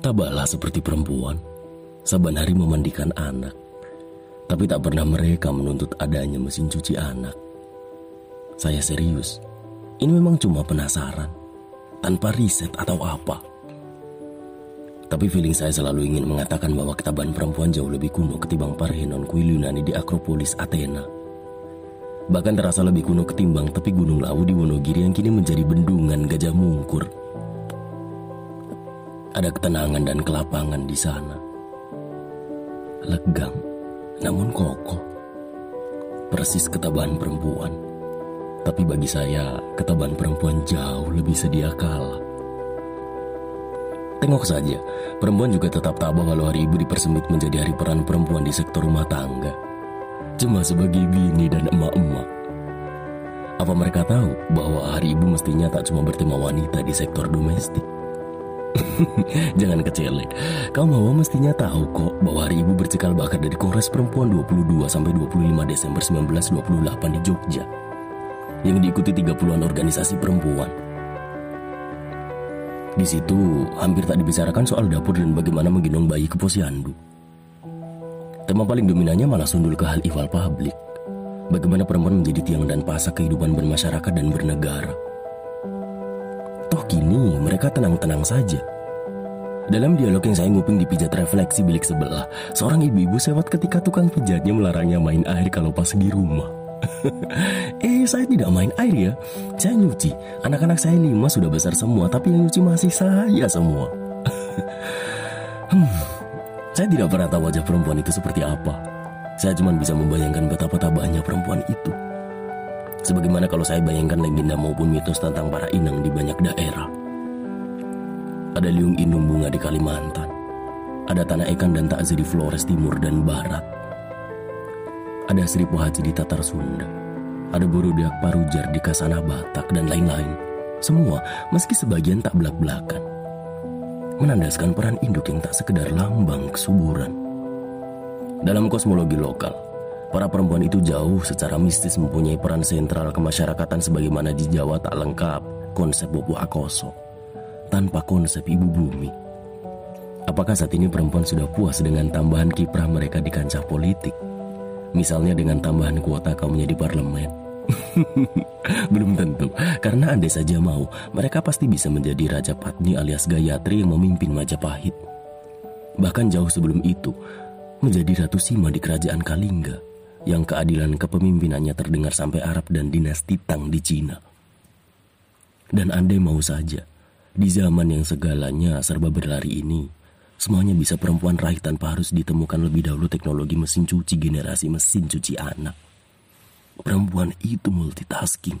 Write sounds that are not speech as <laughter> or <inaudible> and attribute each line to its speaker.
Speaker 1: Tabahlah seperti perempuan, saban hari memandikan anak, tapi tak pernah mereka menuntut adanya mesin cuci anak. Saya serius, ini memang cuma penasaran, tanpa riset atau apa. Tapi feeling saya selalu ingin mengatakan bahwa ketabahan perempuan jauh lebih kuno ketimbang Parhenon kuil Yunani di Akropolis Athena. Bahkan terasa lebih kuno ketimbang tepi Gunung Lawu di Wonogiri yang kini menjadi bendungan gajah mungkur. Ada ketenangan dan kelapangan di sana. Legang, namun kokoh. Persis ketabahan perempuan. Tapi bagi saya, ketabahan perempuan jauh lebih sedia kalah. Tengok saja, perempuan juga tetap tabah walau hari ibu dipersempit menjadi hari peran perempuan di sektor rumah tangga. Cuma sebagai bini dan emak-emak. Apa mereka tahu bahwa hari ibu mestinya tak cuma bertema wanita di sektor domestik? <laughs> Jangan kecele. Kau mau mestinya tahu kok bahwa hari ibu bercekal bakat dari Kongres Perempuan 22 sampai 25 Desember 1928 di Jogja. Yang diikuti 30-an organisasi perempuan. Di situ hampir tak dibicarakan soal dapur dan bagaimana menggendong bayi ke posyandu. Tema paling dominannya malah sundul ke hal ihwal publik. Bagaimana perempuan menjadi tiang dan pasak kehidupan bermasyarakat dan bernegara. Toh kini mereka tenang-tenang saja. Dalam dialog yang saya nguping di pijat refleksi bilik sebelah, seorang ibu-ibu sewot ketika tukang pijatnya melarangnya main air kalau pas di rumah. <laughs> eh, saya tidak main air ya. Saya nyuci. Anak-anak saya lima sudah besar semua, tapi yang nyuci masih saya semua. <laughs> hmm, saya tidak pernah tahu wajah perempuan itu seperti apa. Saya cuma bisa membayangkan betapa tabahnya perempuan itu. Sebagaimana kalau saya bayangkan legenda maupun mitos tentang para inang di banyak daerah. Ada liung inung bunga di Kalimantan. Ada tanah ikan dan takzi di Flores Timur dan Barat. Ada seribu haji di Tatar Sunda. Ada burudak parujar di Kasanah Batak dan lain-lain. Semua meski sebagian tak belak-belakan. Menandaskan peran induk yang tak sekedar lambang kesuburan. Dalam kosmologi lokal, Para perempuan itu jauh secara mistis mempunyai peran sentral kemasyarakatan sebagaimana di Jawa tak lengkap konsep Bobo Akoso tanpa konsep ibu bumi. Apakah saat ini perempuan sudah puas dengan tambahan kiprah mereka di kancah politik? Misalnya dengan tambahan kuota kaumnya di parlemen. <laughs> Belum tentu, karena andai saja mau, mereka pasti bisa menjadi Raja Patni alias Gayatri yang memimpin Majapahit. Bahkan jauh sebelum itu, menjadi Ratu Sima di kerajaan Kalingga yang keadilan kepemimpinannya terdengar sampai Arab dan dinasti Tang di Cina. Dan andai mau saja, di zaman yang segalanya serba berlari ini, semuanya bisa perempuan raih tanpa harus ditemukan lebih dahulu teknologi mesin cuci generasi mesin cuci anak. Perempuan itu multitasking.